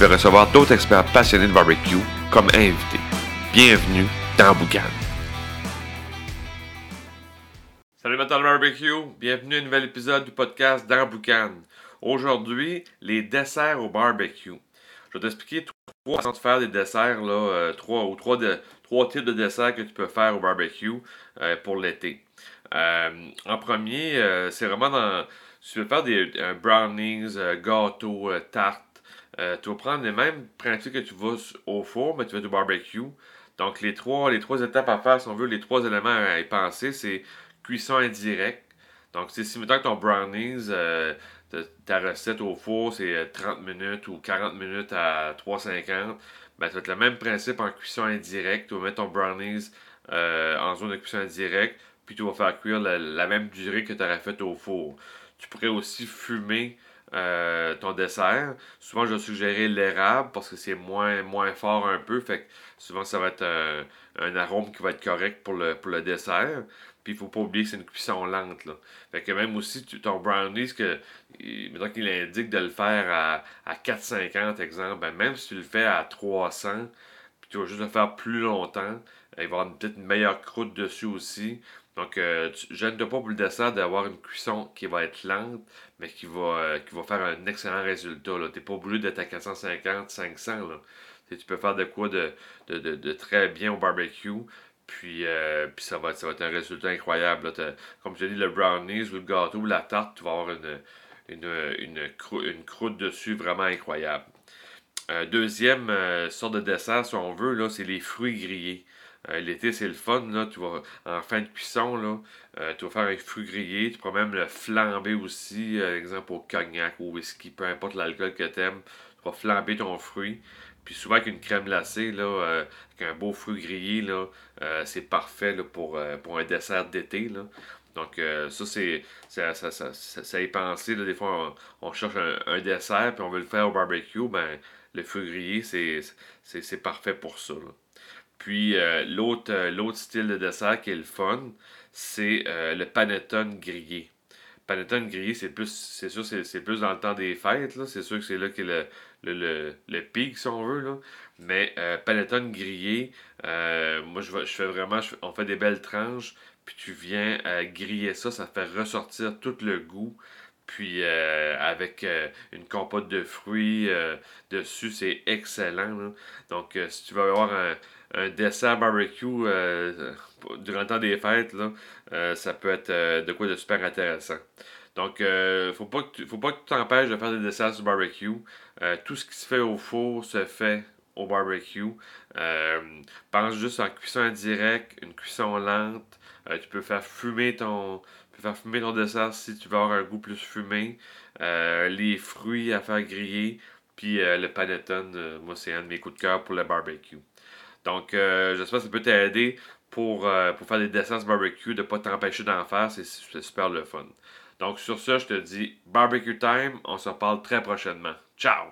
vais recevoir d'autres experts passionnés de barbecue comme invités. Bienvenue dans Boucan. Salut de barbecue, bienvenue à un nouvel épisode du podcast dans Boucan. Aujourd'hui, les desserts au barbecue. Je vais t'expliquer trois façons de faire des desserts, euh, trois, ou trois, de, trois types de desserts que tu peux faire au barbecue euh, pour l'été. Euh, en premier, c'est vraiment dans. Tu veux faire des brownies, gâteaux, tartes, euh, tu vas prendre les mêmes principes que tu vas au four, mais tu vas du barbecue. Donc, les trois, les trois étapes à faire, si on veut, les trois éléments à y penser, c'est cuisson indirecte. Donc, c'est si mettons que ton brownies, euh, ta- recette au four, c'est euh, 30 minutes ou 40 minutes à 3,50, ben, tu vas être le même principe en cuisson indirecte. Tu vas mettre ton brownies euh, en zone de cuisson indirecte, puis tu vas faire cuire la, la même durée que tu aurais fait au four. Tu pourrais aussi fumer euh, ton dessert. Souvent, je vais suggérer l'érable parce que c'est moins, moins fort un peu. Fait que souvent, ça va être un, arôme qui va être correct pour le, pour le dessert. Puis, il faut pas oublier que c'est une cuisson lente. Fait que même aussi, ton brownies, que, mettons qu'il indique de le faire à, à 4,50 exemple, ben, même si tu le fais à 300, puis tu vas juste le faire plus longtemps, il va y avoir peut-être une meilleure croûte dessus aussi. Donc, euh, tu- gêne-toi pas pour le dessert d'avoir une cuisson qui va être lente, mais qui va, euh, faire un excellent résultat. Tu n'es pas obligé d'être à 450, 500. Là. Tu peux faire de quoi de, très bien au barbecue. Puis, euh, ça, va, ça va être un résultat incroyable. Comme je te dis, le brownies ou le gâteau ou la tarte, tu vas avoir une, croûte dessus vraiment incroyable. Deuxième sorte de dessert, si on veut, c'est les fruits grillés. Euh, L'été, c'est le fun, là. Tu vas, en fin de cuisson, euh, tu vas faire un fruit grillé. Tu pourras même le flamber aussi, euh, exemple au cognac, au whisky, peu importe l'alcool que tu aimes. Tu vas flamber ton fruit. Puis souvent avec une crème glacée, là, avec un beau fruit grillé, là, c'est parfait pour, un dessert d'été. Donc ça, c'est ça, ça, ça, ça, des fois, on, cherche un, dessert puis on veut le faire au barbecue. Ben, le fruit grillé, c'est parfait pour ça. Puis euh, l'autre euh, l'autre style de dessert qui est le fun, c'est euh, le panettone grillé. Panettone grillé, c'est plus, c'est sûr, c'est c'est plus dans le temps des fêtes, là. C'est sûr que c'est là qu'est le, le, le, le pic, si on veut, là. Mais panettone grillé, moi, je, je fais vraiment, on fait des belles tranches, puis tu viens griller ça, ça fait ressortir tout le goût. Puis euh, avec euh, une compote de fruits euh, dessus, c'est excellent. Donc, si tu veux avoir un, un dessert barbecue durant le temps des fêtes, là, ça peut être de quoi de super intéressant. Donc, euh, faut pas faut pas que tu t'empêches de faire des desserts sur barbecue. Tout ce qui se fait au four se fait au barbecue. Pense juste en cuisson indirecte, une cuisson lente. Tu peux faire fumer ton, faire fumer ton dessert si tu veux avoir un goût plus fumé. Euh, les fruits à faire griller. Puis euh, le panettone, euh, moi, c'est un de mes coups de cœur pour le barbecue. Donc, j'espère que ça peut t'aider pour, pour faire des desserts barbecue, de ne pas t'empêcher d'en faire. C'est super le fun. Donc, sur ce, je te dis barbecue time. On se reparle très prochainement. Ciao!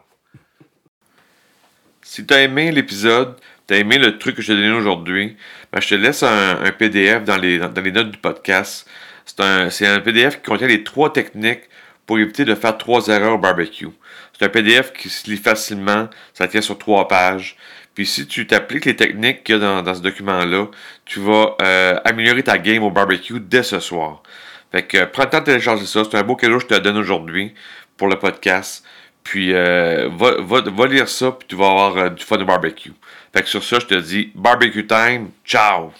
Si tu as aimé l'épisode, tu as aimé le truc que je t'ai donné aujourd'hui, ben, je te laisse un, un PDF dans les, dans les notes du podcast. C'est un, c'est un PDF qui contient les trois techniques pour éviter de faire trois erreurs au barbecue. C'est un PDF qui se lit facilement, ça tient sur trois pages. Puis si tu t'appliques les techniques qu'il y a dans, dans ce document-là, tu vas euh, améliorer ta game au barbecue dès ce soir. Fait que prends le temps de télécharger ça. C'est un beau cadeau que je te donne aujourd'hui pour le podcast. Puis euh, va, va, va lire ça, puis tu vas avoir euh, du fun au barbecue. Fait que sur ça, je te dis barbecue time. Ciao!